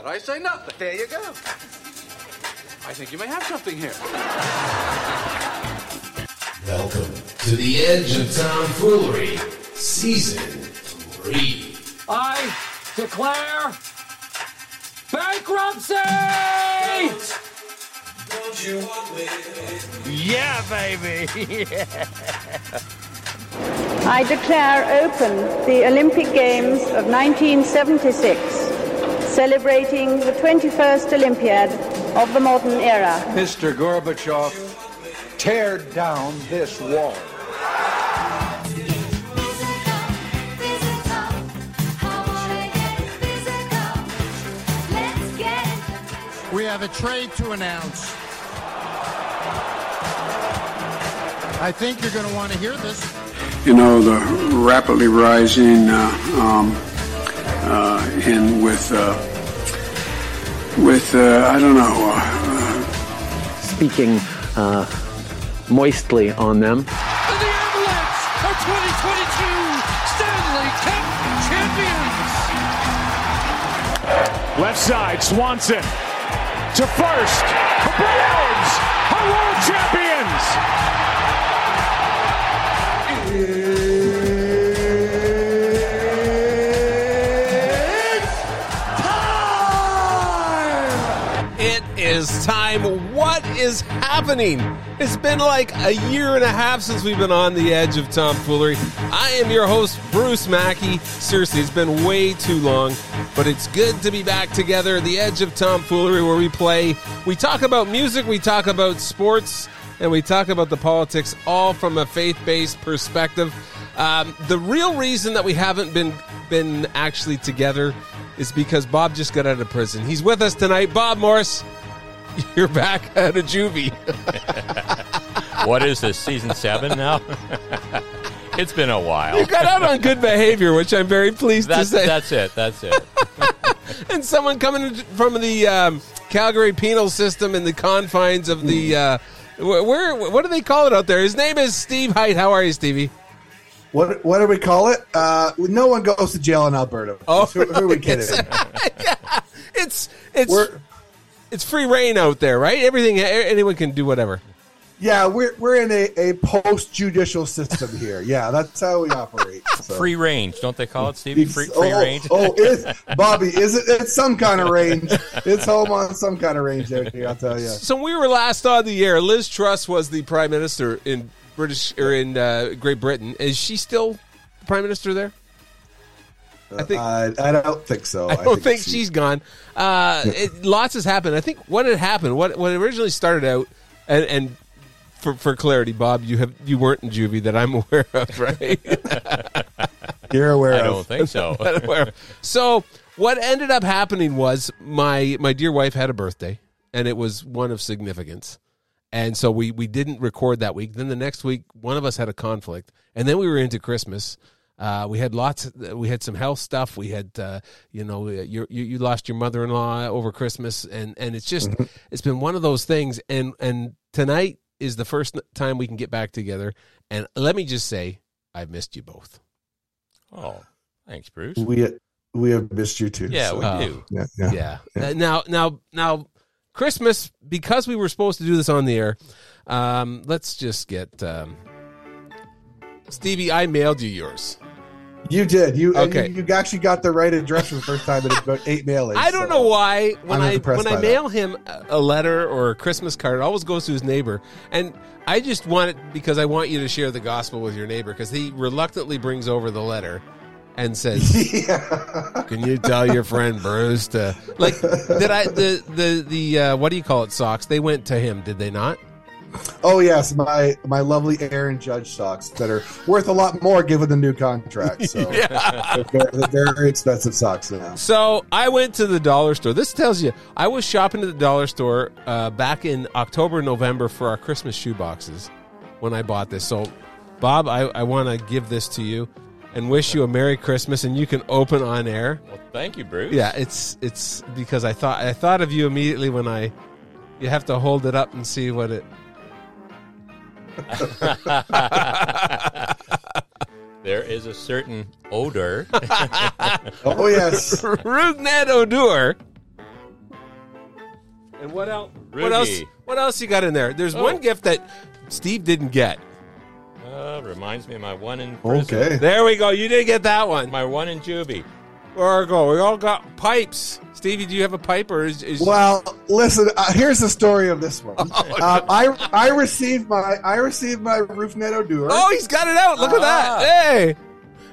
about? I say nothing. There you go. I think you may have something here. Welcome to the Edge of Tomfoolery, Season 3. I declare bankruptcy! Yeah, baby. yeah. I declare open the Olympic Games of 1976, celebrating the 21st Olympiad of the modern era. Mr. Gorbachev, tear down this wall. We have a trade to announce. I think you're going to want to hear this. you know, the rapidly rising uh, um, uh, in with uh, with uh, I don't know. Uh, speaking uh, moistly on them. And the Avalanche are 2022 Stanley Cup champions! Left side, Swanson to first. The Browns are world champions. It time. What is happening? It's been like a year and a half since we've been on the edge of tomfoolery. I am your host, Bruce Mackey. Seriously, it's been way too long, but it's good to be back together. The edge of tomfoolery, where we play, we talk about music, we talk about sports, and we talk about the politics, all from a faith-based perspective. Um, the real reason that we haven't been been actually together is because Bob just got out of prison. He's with us tonight. Bob Morris, you're back at a juvie. what is this season seven now? it's been a while. You got out on good behavior, which I'm very pleased That's to say. that's it. That's it. and someone coming from the um, Calgary penal system in the confines of the uh, where, where what do they call it out there? His name is Steve Height. How are you, Stevie? What what do we call it? Uh, no one goes to jail in Alberta. Oh, who, who are we kidding? yeah, it's it's We're- it's free reign out there, right? Everything anyone can do whatever. yeah, we're we're in a, a post judicial system here. Yeah, that's how we operate. So. Free range, don't they call it, Stevie? Free, free oh, range. Oh, it's Bobby. Is it? It's some kind of range. It's home on some kind of range out here. I'll tell you. So we were last on the air. Liz Truss was the prime minister in British or in uh, Great Britain. Is she still prime minister there? I think Uh, I don't think so. I don't think, she's gone. Uh, it, lots has happened. I think what had happened, what what originally started out, and, and for for clarity, Bob, you have you weren't in juvie that I'm aware of, right? You're aware I of. don't think so. Aware so what ended up happening was my my dear wife had a birthday, and it was one of significance. And so we we didn't record that week. Then the next week, one of us had a conflict, and then we were into Christmas. Uh, we had lots. We had some health stuff. We had, uh, you know, you, you you lost your mother in law over Christmas, and and it's just it's been one of those things. And and tonight is the first time we can get back together. And let me just say, I've missed you both. Oh, thanks, Bruce. We we have missed you too. Yeah, so- we Oh. do. Yeah, yeah. yeah. Uh, Now, now, now, Christmas because we were supposed to do this on the air. Um, let's just get um, Stevie. I mailed you yours. You did. You Okay. You, you actually got the right address for the first time in about eight mailings. I don't so- know why when I'm I when I by that. mail him a- letter or a Christmas card, it always goes to his neighbor, and I just want it because I want you to share the gospel with your neighbor because he reluctantly brings over the letter and says, yeah. "Can you tell your friend Bruce to like did I the the the uh, what do you call it socks? They went to him, did they not? Oh yes, my my lovely Aaron Judge socks that are worth a lot more given the new contract. So they're, very, they're very expensive socks now. So I went to the dollar store. This tells you I was shopping at the dollar store uh, back in October, November for our Christmas shoe boxes when I bought this. So, Bob, I, I want to give this to you and wish you a Merry Christmas, and you can open on air. Well, thank you, Bruce. Yeah, it's it's because I thought I thought of you immediately when I. You have to hold it up and see what it. there is a certain odor. Oh yes, Rugnet odor. And what else? What else? What else you got in there? There's Oh. one gift that Steve didn't get. Uh, reminds me of my one in prison. Okay. There we go. You didn't get that one. My one in juvie. There we all got pipes. Stevie, do you have a pipe or is, is Well, listen. Uh, here's the story of this one. Oh, uh, I I received my I received my RoofNet Odor. Oh, he's got it out. Look at Ah. that. Hey.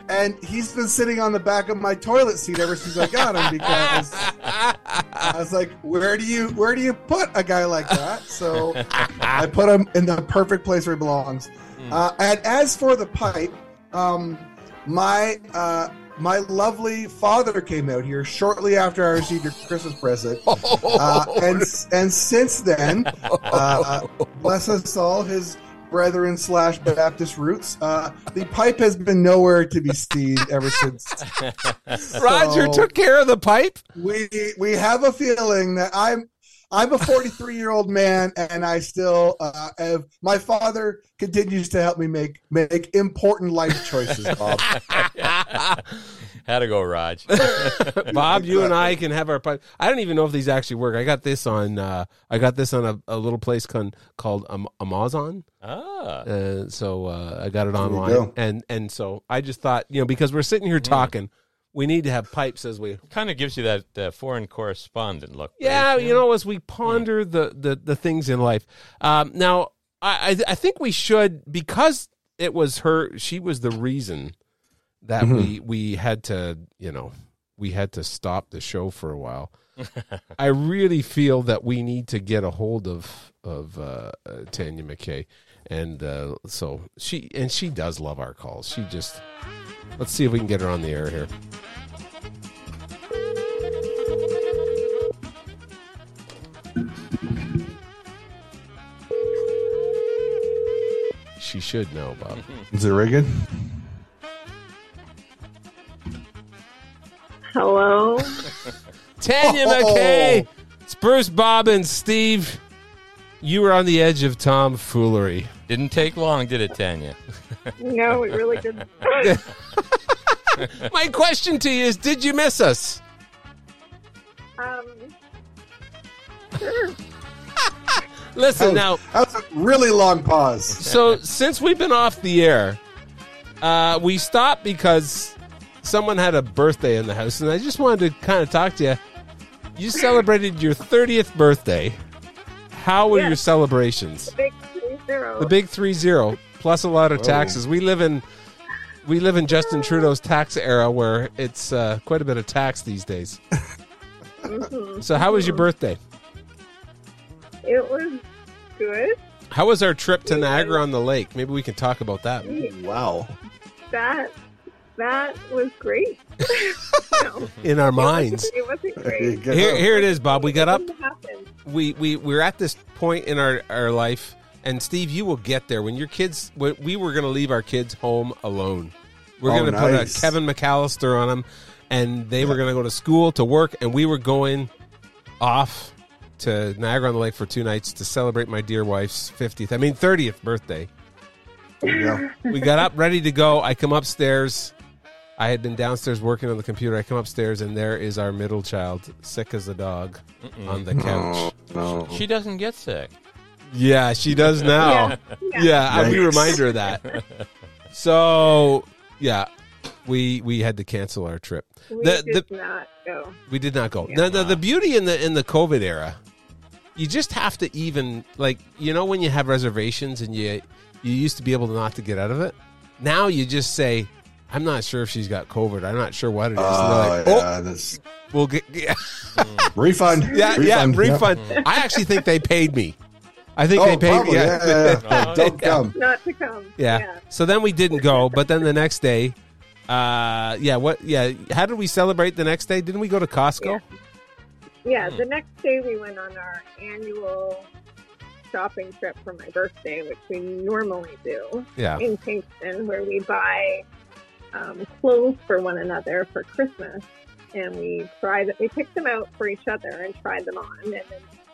and he's been sitting on the back of my toilet seat ever since I got him because I was like, where do you where do you put a guy like that? So I put him in the perfect place where he belongs. Uh, and as for the pipe, um, my uh, my lovely father came out here shortly after I received your Christmas present, uh, and and since then, uh, bless us all, his brethren slash Baptist roots. Uh, the pipe has been nowhere to be seen ever since. Roger took care of the pipe. we we have a feeling that I'm I'm a 43 year old man, and I still uh, have my father continues to help me make make important life choices. Bob, how to go, Raj. Bob, you and I can have our pipe. I don't even know if these actually work. I got this on. Uh, I got this on a, a little place con, called Am- Amazon. ah. Uh, so uh, I got it you online, and and so I just thought, you know, because we're sitting here talking, we need to have pipes as we. Kind of gives you that uh, foreign correspondent look. Yeah, right? you know, as we ponder the the, the things in life. Um, now, I I I think we should because it was her. She was the reason that we we had to, you know, we had to stop the show for a while. I really feel that we need to get a hold of of uh, uh, Tanya McKay, and uh, so she and she does love our calls. She just let's see if we can get her on the air here. She should know, Bob. is it Reagan? Hello. Tanya Oh. McKay, it's Bruce, Bob, and Steve. You were on the edge of tomfoolery. Didn't take long, did it, Tanya? No, it really didn't. My question to you is: Did you miss us? um, sure. Listen That now. was, that was a really long pause. So since we've been off the air, uh, we stopped because someone had a birthday in the house, and I just wanted to kind of talk to you. You celebrated your thirtieth birthday. How were Yes. your celebrations? Big three zero. The big three zero plus a lot of Whoa. taxes. We live in we live in Justin Trudeau's tax era where it's uh, quite a bit of tax these days. Mhm. So how was your birthday? It was good. How was our trip to Niagara on the Lake? Maybe we can talk about that. Wow. That that was great. no, In our it wasn't- minds. It wasn't great. Here here it is, Bob. We got up. It didn't happen. We we we're at this point in our our life and Steve, you will get there when your kids when we were going to leave our kids home alone. We're Oh, going to put a Kevin McAllister on them and they were going to go to school to work and we were going off to Niagara on the Lake for two nights to celebrate my dear wife's 50th, I mean 30th birthday. There you go. We got up ready to go. I come upstairs. I had been downstairs working on the computer. I come upstairs and there is our middle child, sick as a dog, on the couch. No. She doesn't get sick. Yeah, she does now. Yeah. Yeah, I- we remind her of that. So yeah, we we had to cancel our trip. We The- did the- not go. We did not go. Yeah. Now, the, the beauty in the in the COVID era, you just have to even like you know when you have reservations and you you used to be able to not to get out of it. Now you just say, "I'm not sure if she's got COVID. I'm not sure what it is." And they're Oh, like, "Oh, yeah, oh, this we'll get yeah, hmm. refund. yeah, yeah, refund." I actually think they paid me. I think Oh, they paid probably, me. yeah, yeah, yeah. Oh, Don't come. Not to come. Yeah. So then we didn't go, but then the next day, uh, yeah, what? Yeah, how did we celebrate the next day? Didn't we go to Costco? Yeah, the next day we went on our annual shopping trip for my birthday, which we normally do Yeah. in Kingston, where we buy um, clothes for one another for Christmas, and we try that. We pick them out for each other and try them on, and then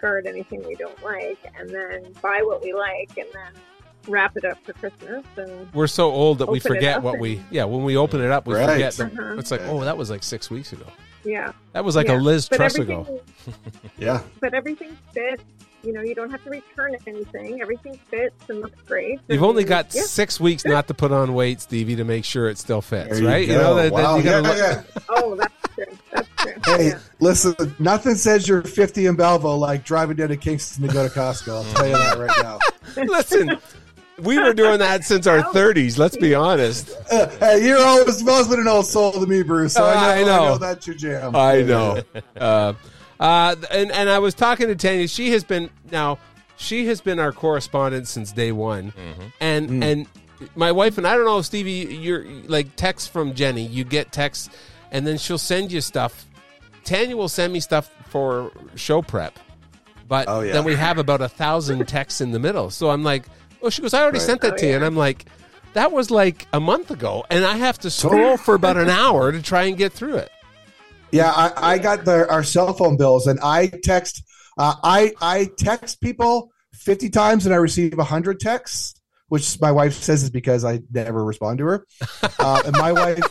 discard anything we don't like, and then buy what we like, and then wrap it up for Christmas. And We're so old that we forget what we. Yeah, when we open it up, we Right. forget. Uh-huh. It's like, oh, that was like six weeks ago. Yeah. That was like Yeah. a Liz But Truss ago. Yeah. But everything fits. You know, you don't have to return anything. Everything fits and looks great. You've only got Yeah. six weeks not to put on weight, Stevie, to make sure it still fits, There you right? go. know that, that you Yeah, look- yeah. Oh, that's true. That's true. Hey, listen, nothing says you're 50 in Belleville like driving down to Kingston to go to Costco. I'll tell you that right now. Listen, we were doing that since our 30s. Let's be honest. Uh, hey, you're always, you've always been an old soul to me, Bruce. So I, know, I I know. know that's your jam. I know. Uh, uh, and and I was talking to Tanya. She has been now. She has been our correspondent since day one, and Mm. and my wife and I don't know, Stevie. You're like texts from Jenny. You get texts, and then she'll send you stuff. Tanya will send me stuff for show prep, but Oh, yeah. then we have about a thousand texts in the middle. So I'm like, oh, she goes, I already Right. sent that Oh, to you, and I'm like. That was like a month ago, and I have to scroll for about an hour to try and get through it. Yeah, I, I got the our cell phone bills, and I text. Uh, I I text people fifty times, and I receive hundred texts, which my wife says is because I never respond to her. Uh, and my wife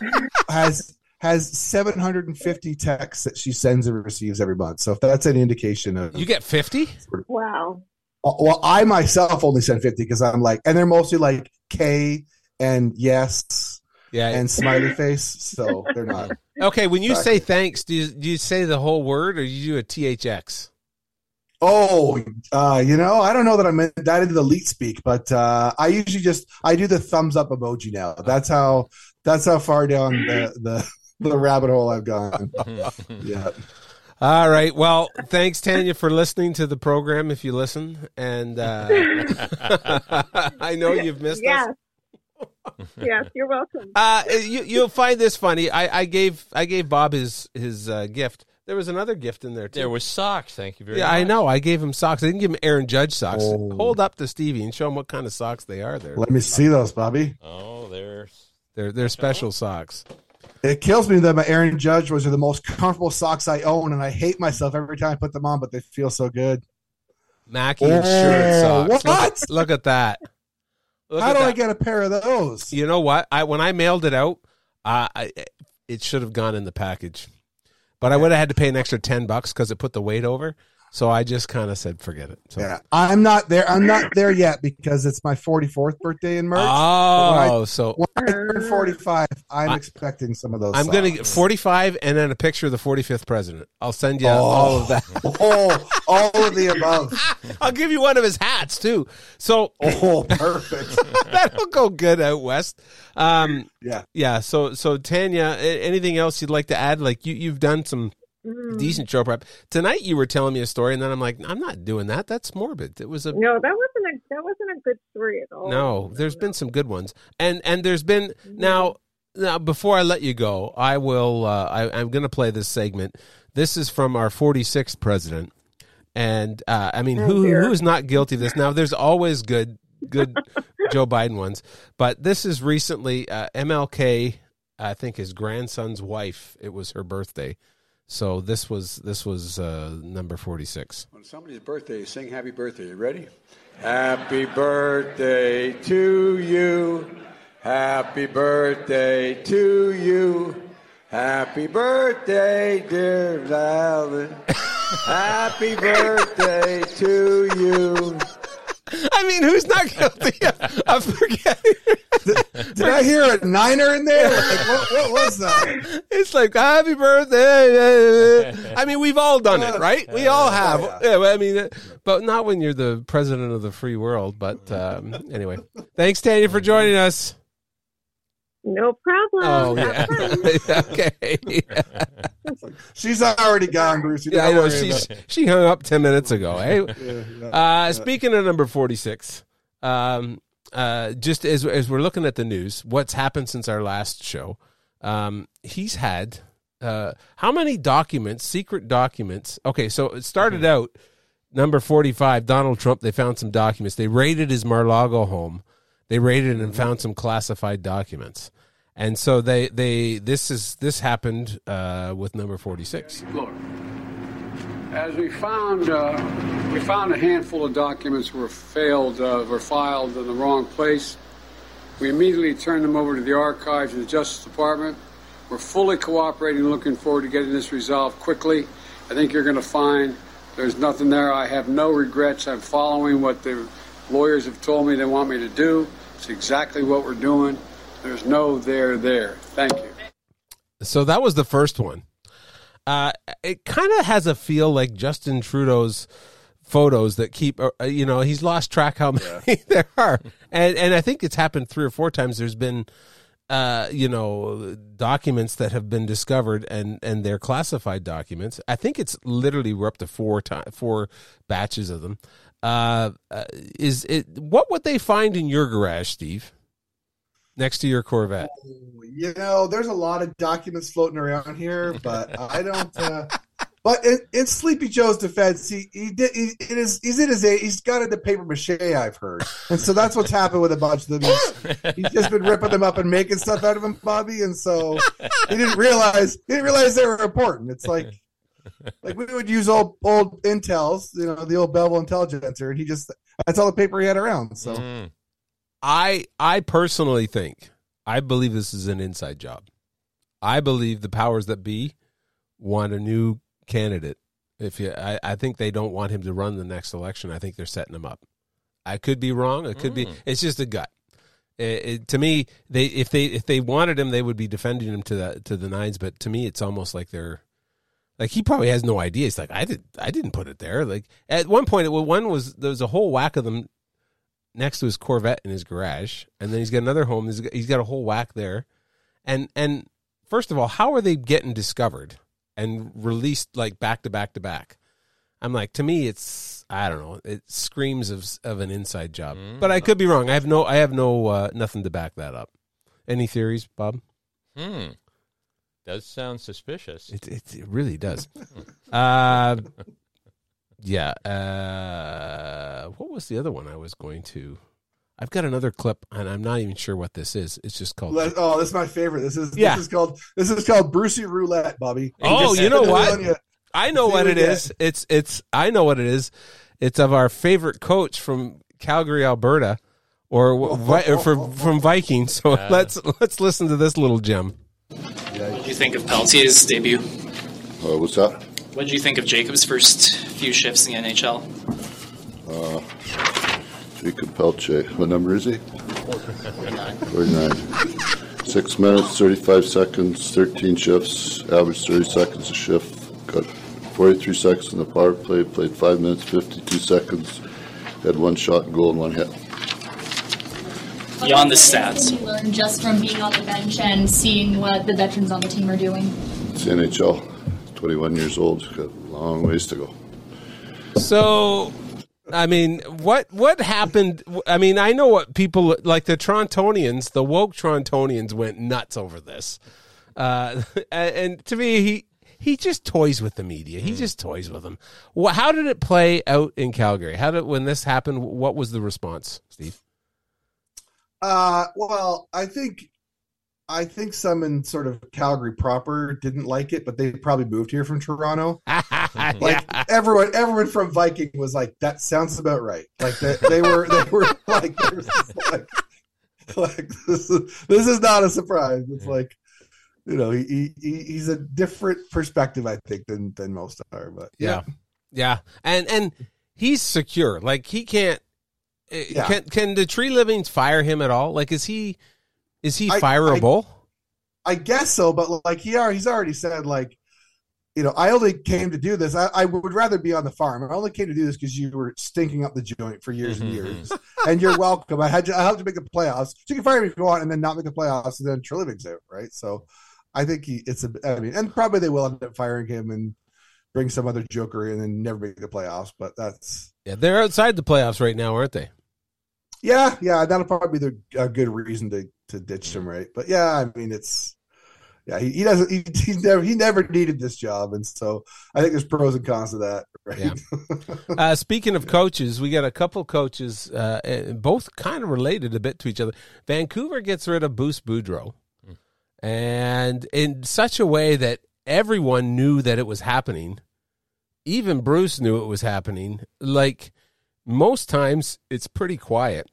has has seven hundred and fifty texts that she sends and receives every month. So if that's any indication of You get 50? Wow. well, I myself only send fifty because I'm like, and they're mostly like K and yes Yeah. and smiley face, so they're not. Okay, when you Sorry. say thanks, do you, do you say the whole word or you do a THX? Oh, uh, you know, I don't know that I'm in- that into the leet speak, but uh, I usually just I do the thumbs up emoji now. That's how that's how far down the the, the rabbit hole I've gone. yeah. All right. Well, thanks, Tanya, for listening to the program. If you listen, and uh, I know you've missed Yes. us. yes, you're welcome. Uh, you, you'll find this funny. I, I gave I gave Bob his his uh, gift. There was another gift in there too. There was socks. Thank you very yeah, much. Yeah, I know. I gave him socks. I didn't give him Aaron Judge socks. Oh. Hold up to Stevie and show him what kind of socks they are. There, Let me see those, Bobby. Oh, there's. they're they're special socks. It kills me that my Aaron Judge was are the most comfortable socks I own, and I hate myself every time I put them on, but they feel so good. Mackie Oh, socks. Look, what? look at that. Look How at do I get a pair of those? You know what? I when I mailed it out, uh, I, it should have gone in the package, but I would have had to pay an extra ten bucks because it put the weight over. So I just kind of said, forget it. So. Yeah, I'm not there. I'm not there yet because it's my 44th birthday in March. When I- Oh, so when I turn 45, I'm I- expecting some of those. I'm going to get 45 and then a picture of the 45th president. I'll send you Oh. all of that. Oh, all of the above. I'll give you one of his hats too. So Oh, perfect. that'll go good out west. Um, Yeah. yeah. So so Tanya, anything else you'd like to add? Like you you've done some Mm. decent show prep tonight. You were telling me a story, and then I'm like, I'm not doing that. That's morbid. It was a No, that wasn't a that wasn't a good story at all. No, there's been some good ones, and and there's been now. Now, before I let you go, I will. Uh, I, I'm going to play this segment. This is from our 46th president, and uh, I mean, Oh, who dear. who's not guilty of this? Now, there's always good good Joe Biden ones, but this is recently uh, MLK. I think his grandson's wife. It was her birthday, so this was this was uh, number 46. On somebody's birthday, sing happy birthday. You ready? Happy birthday to you. Happy birthday to you. Happy birthday, dear Alan. Happy birthday to you. I mean, who's not guilty of, of forgetting? Did I hear a niner in there? Like, what, what was that? It's like happy birthday. I mean, we've all done it, right? We all have. Yeah, well, I mean, uh, but not when you're the president of the free world. But um, anyway, thanks, Tanya, for joining us. No problem. Oh Have yeah, fun. okay. She's already gone, Bruce. Yeah, I know. She's, she hung up ten minutes ago. Hey, Yeah, yeah, uh, speaking of number forty-six, um, uh, just as as we're looking at the news, what's happened since our last show? Um, he's had uh, how many documents, secret documents? Okay, so it started out number forty-five. Donald Trump. They found some documents. They raided his Mar-Lago home. They raided and found some classified documents. And so they, they this is this happened uh, with number forty six. Look, as we found, uh, we found a handful of documents were failed, uh, were filed in the wrong place. We immediately turned them over to the archives of the Justice Department, We're fully cooperating, looking forward to getting this resolved quickly. I think you're going to find there's nothing there. I have no regrets. I'm following what the lawyers have told me they want me to do. It's exactly what we're doing. There's no there there. Thank you. So that was the first one. Uh, it kind of has a feel like Justin Trudeau's photos that keep, uh, you know, he's lost track how many yeah. there are, and and I think it's happened three or four times. There's been, uh, you know, documents that have been discovered, and and they're classified documents. I think it's literally we're up to four time, four batches of them. Uh, uh, is it what would they find in your garage, Steve? Next to your Corvette. Oh, you know, there's a lot of documents floating around here, but I don't. Uh, but in, in, Sleepy Joe's defense, he he did he, it is he's in his he's got into paper mache. I've heard, and so that's what's happened with a bunch of them. He's, he's, just been ripping them up and making stuff out of them, Bobby, and so he didn't realize he didn't realize they were important. It's like like we would use old old Intels, you know, the old Belleville Intelligencer, and he just that's all the paper he had around. So. Mm. I I personally think I believe this is an inside job. I believe the powers that be want a new candidate. If you, I, I think they don't want him to run the next election. I think they're setting him up. I could be wrong. It could mm. be. It's just a gut. It, it, to me, they if they if they wanted him, they would be defending him to the to the nines. But to me, it's almost like they're like he probably has no idea. He's like, I did I didn't put it there. Like at one point, it, one was there was a whole whack of them next to his Corvette in his garage, and then he's got another home. He's got, he's got a whole whack there, and and first of all, how are they getting discovered and released like back to back to back? I'm like, to me, it's I don't know. It screams of of an inside job, mm-hmm. but I could be wrong. I have no I have no uh, nothing to back that up. Any theories, Bob? Hmm. Does sound suspicious. It it, it really does. uh, yeah. Uh, what was the other one I was going to? I've got another clip, and I'm not even sure what this is. It's just called. Oh, this is my favorite. This is yeah. This is called. This is called Brucey Roulette, Bobby. Oh, you know what? I know what it is. It's it's. I know what it is. It's of our favorite coach from Calgary, Alberta, or, or from from Vikings. So uh, let's let's listen to this little gem. What do you think of Pelletier's debut? Uh, what's that? What did you think of Jacob's first few shifts in the NHL? Uh, Jacob Pelche. What number is he? 49. 49. Six minutes, 35 seconds, 13 shifts, average 30 seconds a shift. Got 43 seconds in the power play, played 5 minutes, 52 seconds, had one shot and goal and one hit. Beyond the stats. What you learn just from being on the bench and seeing what the veterans on the team are doing? It's NHL. 21 years old. Got a long ways to go. So, I mean, what what happened? I mean, I know what people like the Torontonians, the woke Torontonians went nuts over this. Uh, and to me, he he just toys with the media. He just toys with them. How did it play out in Calgary? How did when this happened? What was the response, Steve? Uh, well, I think I think some in sort of Calgary proper didn't like it, but they probably moved here from Toronto. like yeah. everyone, everyone from Viking was like, "That sounds about right." Like they, they were, they were like, like, like this, is, this is not a surprise. It's like, you know, he, he he's a different perspective, I think, than than most are. But yeah, yeah, yeah. and and he's secure. Like he can't. Yeah. Can can the Trelivings fire him at all? Like, is he? Is he fireable? I, I, guess so, but like he are, he's already said like, you know, I only came to do this. I, I would rather be on the farm. I only came to do this because you were stinking up the joint for years and mm-hmm. years, and you're welcome. I had to, I had to make the playoffs. So you can fire me if you want, and then not make the playoffs, and then Treliving's out, right? So, I think he, it's a. I mean, and probably they will end up firing him and bring some other joker in and then never make the playoffs. But that's yeah, they're outside the playoffs right now, aren't they? Yeah, yeah, that'll probably be the, a good reason to to ditch him, right? But yeah, I mean, it's yeah, he, he doesn't he, he never he never needed this job, and so I think there's pros and cons to that. Right? Yeah. uh, speaking of coaches, we got a couple coaches, uh, both kind of related a bit to each other. Vancouver gets rid of Bruce Boudreau, mm. and in such a way that everyone knew that it was happening. Even Bruce knew it was happening. Like most times, it's pretty quiet,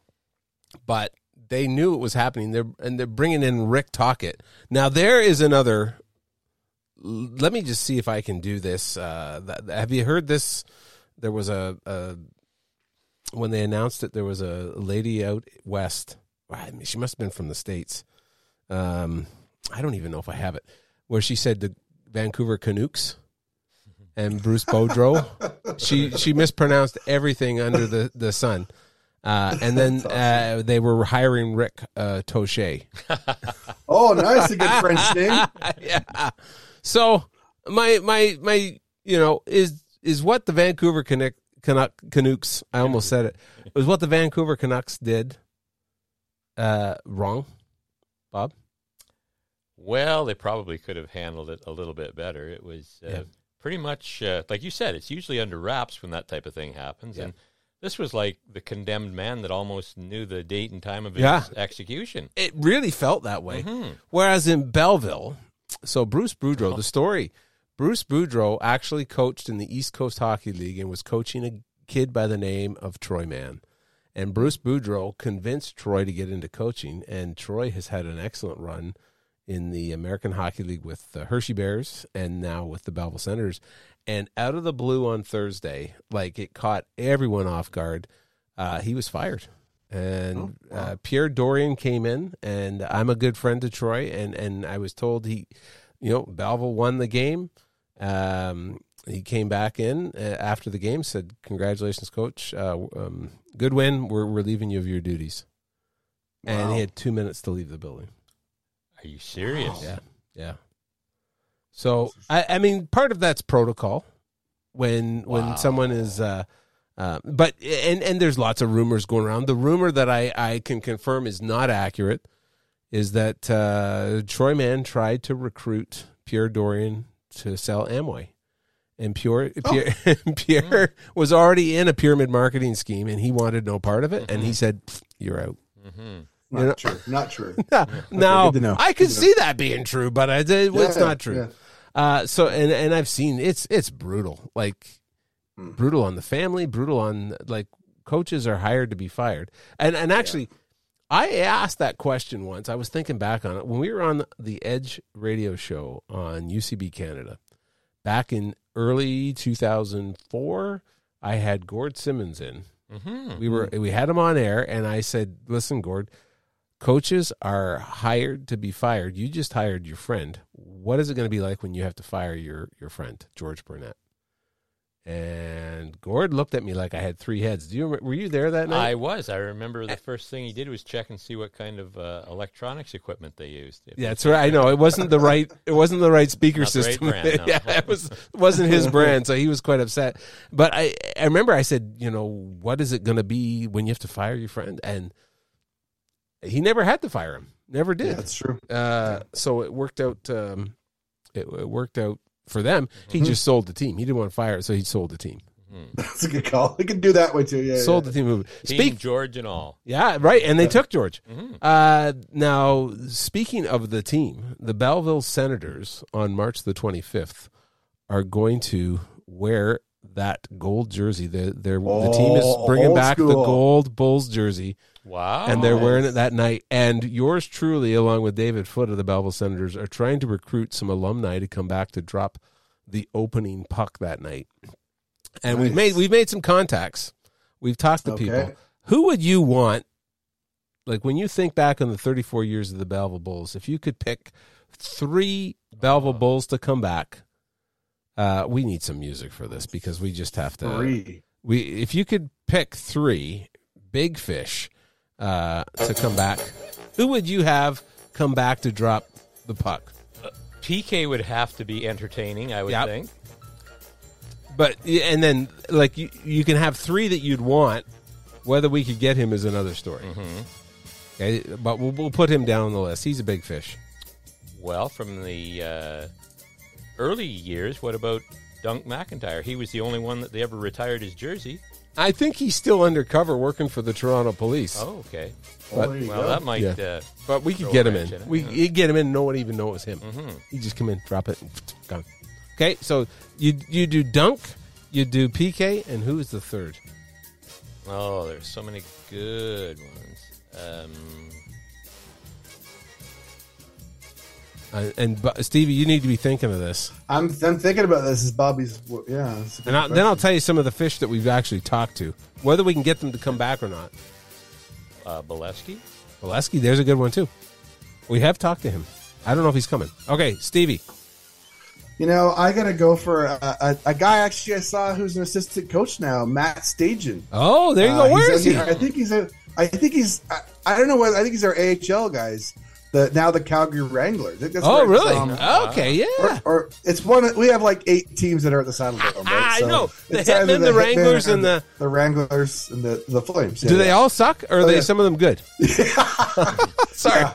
but they knew it was happening. They're and they're bringing in Rick Tocchet. Now there is another. Let me just see if I can do this. Uh, have you heard this? There was a, a when they announced it. There was a lady out west. I mean, she must have been from the states. Um, I don't even know if I have it. Where she said the Vancouver Canucks and Bruce Boudreau. she she mispronounced everything under the the sun. Uh, and then uh, they were hiring Rick uh, Touche. Oh, nice, a good French name. yeah. So my my my you know is is what the Vancouver Canuck, Canuck, Canucks. I almost said it. It was what the Vancouver Canucks did. Uh, wrong, Bob. Well, they probably could have handled it a little bit better. It was uh, Yeah. pretty much uh, like you said. It's usually under wraps when that type of thing happens, Yeah. and this was like the condemned man that almost knew the date and time of his Yeah. execution. It really felt that way. Mhm. Whereas in Belleville, so Bruce Boudreau, the story, Bruce Boudreau actually coached in the East Coast Hockey League and was coaching a kid by the name of Troy Mann. And Bruce Boudreau convinced Troy to get into coaching, and Troy has had an excellent run in the American Hockey League with the Hershey Bears and now with the Belleville Senators. And out of the blue on Thursday, like it caught everyone off guard, uh, he was fired. And uh, Pierre Dorion came in, and I'm a good friend to Troy, and, and I was told he, you know, Belleville won the game. Um, he came back in uh, after the game, said, "Congratulations, coach. Uh, um, good win. We're relieving you of your duties." And he had two minutes to leave the building. Are you serious? Yeah, yeah. So I, I mean, part of that's protocol when when someone is, uh, uh, but and and there's lots of rumors going around. The rumor that I I can confirm is not accurate is that uh, Troy Mann tried to recruit Pierre Dorion to sell Amway. And Pierre, Pierre, Pierre was already in a pyramid marketing scheme, and he wanted no part of it. And he said, "You're out." Mm-hmm. Not You know- true. Not true. No, Okay, now good to know. I could see know. that being true, but I, it's Yeah, not true. yeah. Uh, so and and I've seen it's it's brutal, like Hmm. brutal on the family, brutal on like coaches are hired to be fired. And and actually, I asked that question once. I was thinking back on it when we were on the Edge radio show on UCB Canada back in early 2004. I had Gord Simmons in. Mhm. We were we had him on air, and I said, "Listen, Gord, coaches are hired to be fired. You just hired your friend. What is it going to be like when you have to fire your your friend, George Burnett?" And Gord looked at me like I had three heads. Do you were you there that night? I was. I remember the first thing he did was check and see what kind of uh, electronics equipment they used. Yeah, that's right. I know it wasn't the right. It wasn't the right speaker Not the right system. brand, no. yeah, it was wasn't his brand, so he was quite upset. But I, I remember I said, you know, what is it going to be when you have to fire your friend? And he never had to fire him. Never did. Yeah, that's true. Uh, so it worked out. Um, it, it worked out for them. Mm-hmm. He just sold the team. He didn't want to fire it, so he sold the team. That's a good call. We can do that way too. Yeah. sold yeah. the team. Move. Team Speak. George and all. Yeah, right. And they took George. Mhm. Uh, now, speaking of the team, the Belleville Senators on March the 25th are going to wear that gold jersey. The, their the oh, team is Oh, bringing old back the gold Bulls jersey. Wow. And they're wearing it that night. And yours truly, along with David Foote of the Belleville Senators, are trying to recruit some alumni to come back to drop the opening puck that night. And we've made we've made some contacts. We've talked to Okay. people. Who would you want? Like when you think back on the 34 years of the Belleville Bulls, if you could pick three Belleville Bulls to come back, uh, we need some music for this because we just have to. Three. We if you could pick three big fish uh, to come back, who would you have come back to drop the puck? PK would have to be entertaining, I would Yep. think. But and then like you, you can have three that you'd want. Whether we could get him is another story. Okay, but we'll, we'll put him down on the list. He's a big fish. Well, from the uh, early years, what about Dunk McIntyre? He was the only one that they ever retired his jersey. I think he's still undercover working for the Toronto Police. Oh, okay. But- well, that might. Yeah. Uh, But we could get him wrench in. it. We Yeah. get him in. No one even know it was him. Mhm. You just come in, drop it, and gone. Okay, so you you do dunk, you do PK, and who is the third? Oh, there's so many good ones. Um, Uh, and Bu- Stevie, you need to be thinking of this. I'm I'm thinking about this. Is Bobby's? Yeah. it's a good And I, then I'll tell you some of the fish that we've actually talked to, whether we can get them to come back or not. uh, Bolesky? Valesky, there's a good one too. We have talked to him. I don't know if he's coming. Okay, Stevie. You know, I gotta go for a, a, a guy. Actually, I saw who's an assistant coach now, Matt Stajan. Oh, there you go. Uh, Where he's is he? a- I think he's a. I think he's. I, I don't know whether. I think he's our AHL guys. The now the Calgary Wranglers. I think that's Oh, really? um, Okay, yeah. Or, or it's one. We have like eight teams that are at the Saddle Dome. Right? I So know. The Hitmen, the Wranglers, Hitmen and the- the Wranglers and the the Flames. Do they all suck, or are Oh, they yeah. some of them good? Sorry,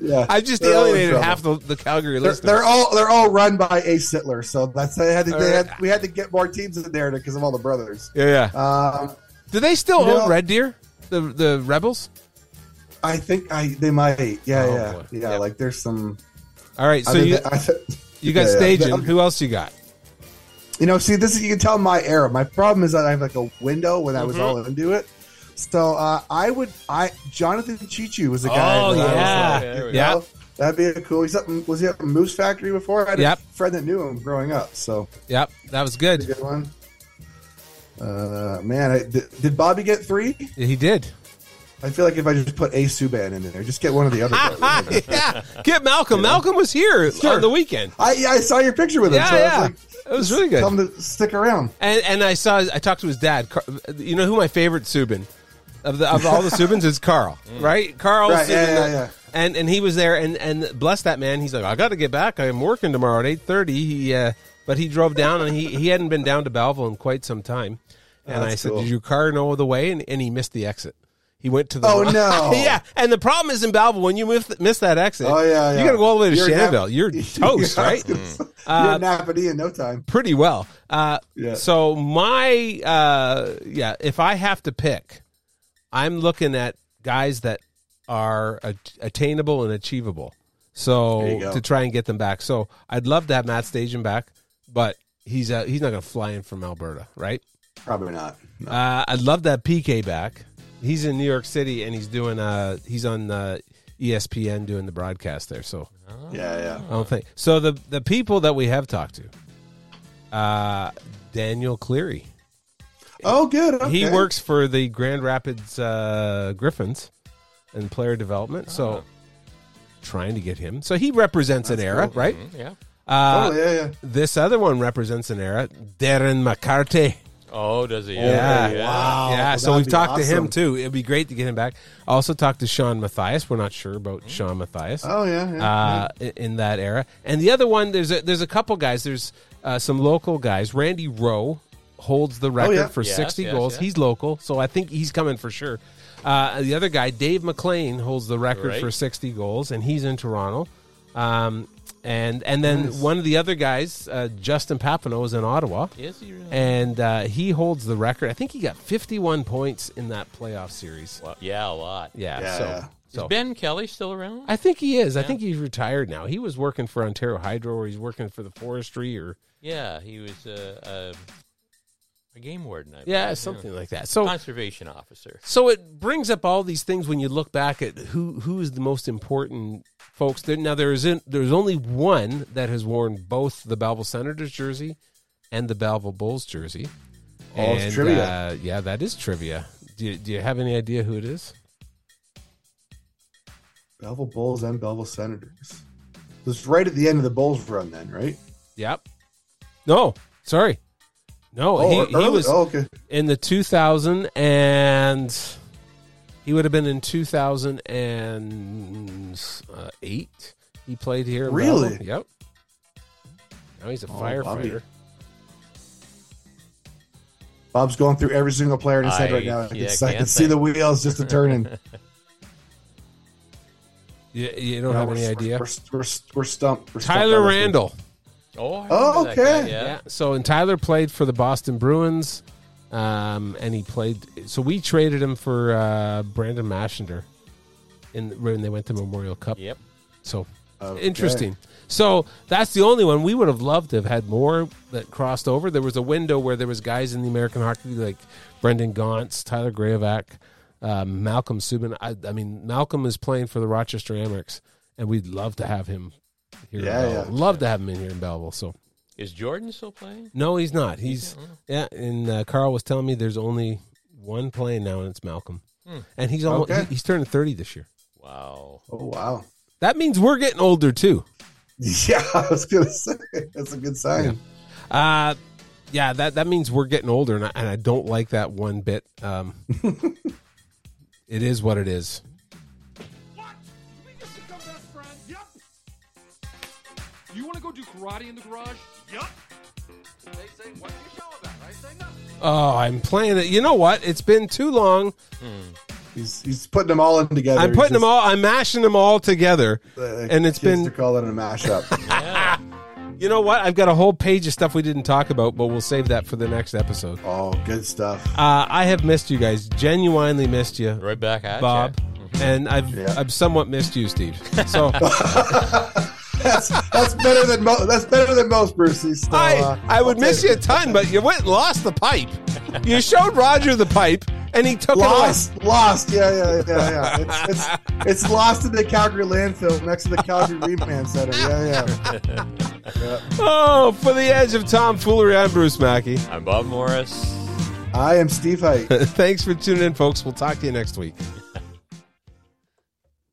Yeah, I just They're alienated half the, the Calgary They're, they're all they're all run by a Sutter, so that's they had to, they had, we had to get more teams in there because of all the brothers. yeah, yeah. Um, Do they still own know- Red Deer? The the Rebels. I think I they might. Yeah, Oh, yeah, boy. yeah. Like there's some. All right, so you th- you got yeah, yeah. Stajan. Um, Who else you got? You know, see, this is you can tell my era. My problem is that I have like a window when I was Mhm. all into it. So uh, I would, I Jonathan Cheechoo was a guy. Oh, that I was, yeah. There we you go. know, that'd be a cool. He's up. Was he up in Moose Factory before? I had Yep. a friend that knew him growing up. So Yep, that was good. good one. Uh, man, I, did, did Bobby get three? He did. I feel like if I just put a Subban in there, just get one of the other guys. yeah, get Malcolm. Malcolm was here Sure. on the weekend. I yeah, I saw your picture with him. Yeah, so I yeah. was like, It was really good. Tell him to stick around. And and I saw I talked to his dad. You know who my favorite Subban of the of all the Subbans is Karl, right? Karl Right, yeah, Subban, yeah, yeah. And and he was there, and and bless that man. He's like, I got to get back. I'm working tomorrow at eight thirty. He uh, but he drove down, and he he hadn't been down to Belleville in quite some time. And That's I said, cool. Did your car know the way? And, and he missed the exit. He went to the Oh, no. yeah. And the problem is in Belleville when you miss, miss that exit. Oh yeah, yeah. you got to go all the way to You're Nap- Shanville. You're toast, Yeah, I was right? gonna say, Uh, You're nappity in no time. pretty well. Uh, Yeah. So my uh, yeah, if I have to pick, I'm looking at guys that are a- attainable and achievable. So to try and get them back. So I'd love to have Matt Stajan back, but he's uh, he's not going to fly in from Alberta, right? Probably not. No. Uh, I'd love that PK back. He's in New York City and he's doing uh he's on uh, ESPN doing the broadcast there. So yeah, yeah. I don't think so. The the people that we have talked to, uh, Daniel Cleary. Oh, good. Okay. He works for the Grand Rapids uh, Griffins and player development. So trying to get him. So he represents an era, right? Mhm, yeah. Uh, Oh, yeah, yeah. This other one represents an era. Darren McCarty. Oh, does he? Yeah, yeah. Wow. yeah. Well, so we've be talked to him too. It'd be great to get him back. Also talked to Shawn Matthias. We're not sure about Shawn Matthias. Oh yeah, yeah. uh, in, in that era. And the other one, there's a, there's a couple guys. There's uh, some local guys. Randy Rowe holds the record yeah. for Yes, 60 yes, goals. yes. He's local, so I think he's coming for sure. Uh, the other guy, Dave McLean, holds the record Right. for 60 goals, and he's in Toronto. Um, and and then Nice. one of the other guys, uh, Justin Papineau, is in Ottawa. Is he really? And uh, he holds the record. I think he got 51 points in that playoff series. Well, yeah, a lot. Yeah, Yeah, so, yeah. Is so Ben Kelly still around? I think he is. I think he's retired now. He was working for Ontario Hydro, or he's working for the forestry, or yeah, he was uh, uh, a game warden. I yeah, believe, something like that. So, conservation officer. so it brings up all these things when you look back at who who is the most important folks. There, now there is in, there's only one that has worn both the Belleville Senators jersey and the Belleville Bulls jersey. Oh, it's And, trivia. Uh, yeah, that is trivia. Do you, do you have any idea who it is? Belleville Bulls and Belleville Senators. It's right at the end of the Bulls run, then, right? Yep. No, sorry. No, Oh, he, he was oh, okay. in the 2000 and he would have been in 2008. He played here. Really? Yep. Now he's a Oh, firefighter. Bobby. Bob's going through every single player in his head right now. I yeah, can, I can't see the wheels just a turning. You, you don't No, have any idea? We're, we're, we're stumped. We're stumped Tyler by this one. Randall. Oh, Oh, remember that guy, okay. Yeah. Yeah. So and Tyler played for the Boston Bruins, um, and he played. So we traded him for uh, Brandon Mashinter, in when they went to Memorial Cup. Yep. So Okay. Interesting. So that's the only one. We would have loved to have had more that crossed over. There was a window where there was guys in the American Hockey League like Brendan Gaunce, Tyler Graovac, um, Malcolm Subban. I, I mean, Malcolm is playing for the Rochester Amerks, and we'd love to have him here. Yeah, yeah. Love to have him in here in Belleville. So Is Jordan still playing? no, he's not. He's yeah. And uh, Karl was telling me there's only one playing now, and it's Malcolm. Hmm. And he's almost Okay. he- he's turning thirty this year. Wow. Oh wow. That means we're getting older too. Yeah, I was gonna say that's a good sign. Uh yeah, that that means we're getting older, and I, and I don't like that one bit. Um, it is what it is. You want to go do karate in the garage? Yup. They say, what's your show about? I say nothing. Oh, I'm playing it. You know what? It's been too long. Hmm. He's he's putting them all in together. I'm He's putting them just- all. I'm mashing them all together, the and it's kids been. are call it a mashup. You know what? I've got a whole page of stuff we didn't talk about, but we'll save that for the next episode. oh, good stuff. Uh, I have missed you guys. Genuinely missed you, Right back at Bob. And I've Yeah. I've somewhat missed you, Steve. So That's that's better than mo- that's better than most, Brucey. So, I uh, I would miss you a ton, but you went and lost the pipe. You showed Roger the pipe, and he took it Lost, lost, yeah, yeah, yeah, yeah. It's, it's it's lost in the Calgary landfill next to the Calgary Remand Center. Yeah, yeah. it away. Oh, for the edge of tomfoolery, I'm Bruce Mackey. I'm Bob Morris. I am Steve Height. Thanks for tuning in, folks. We'll talk to you next week.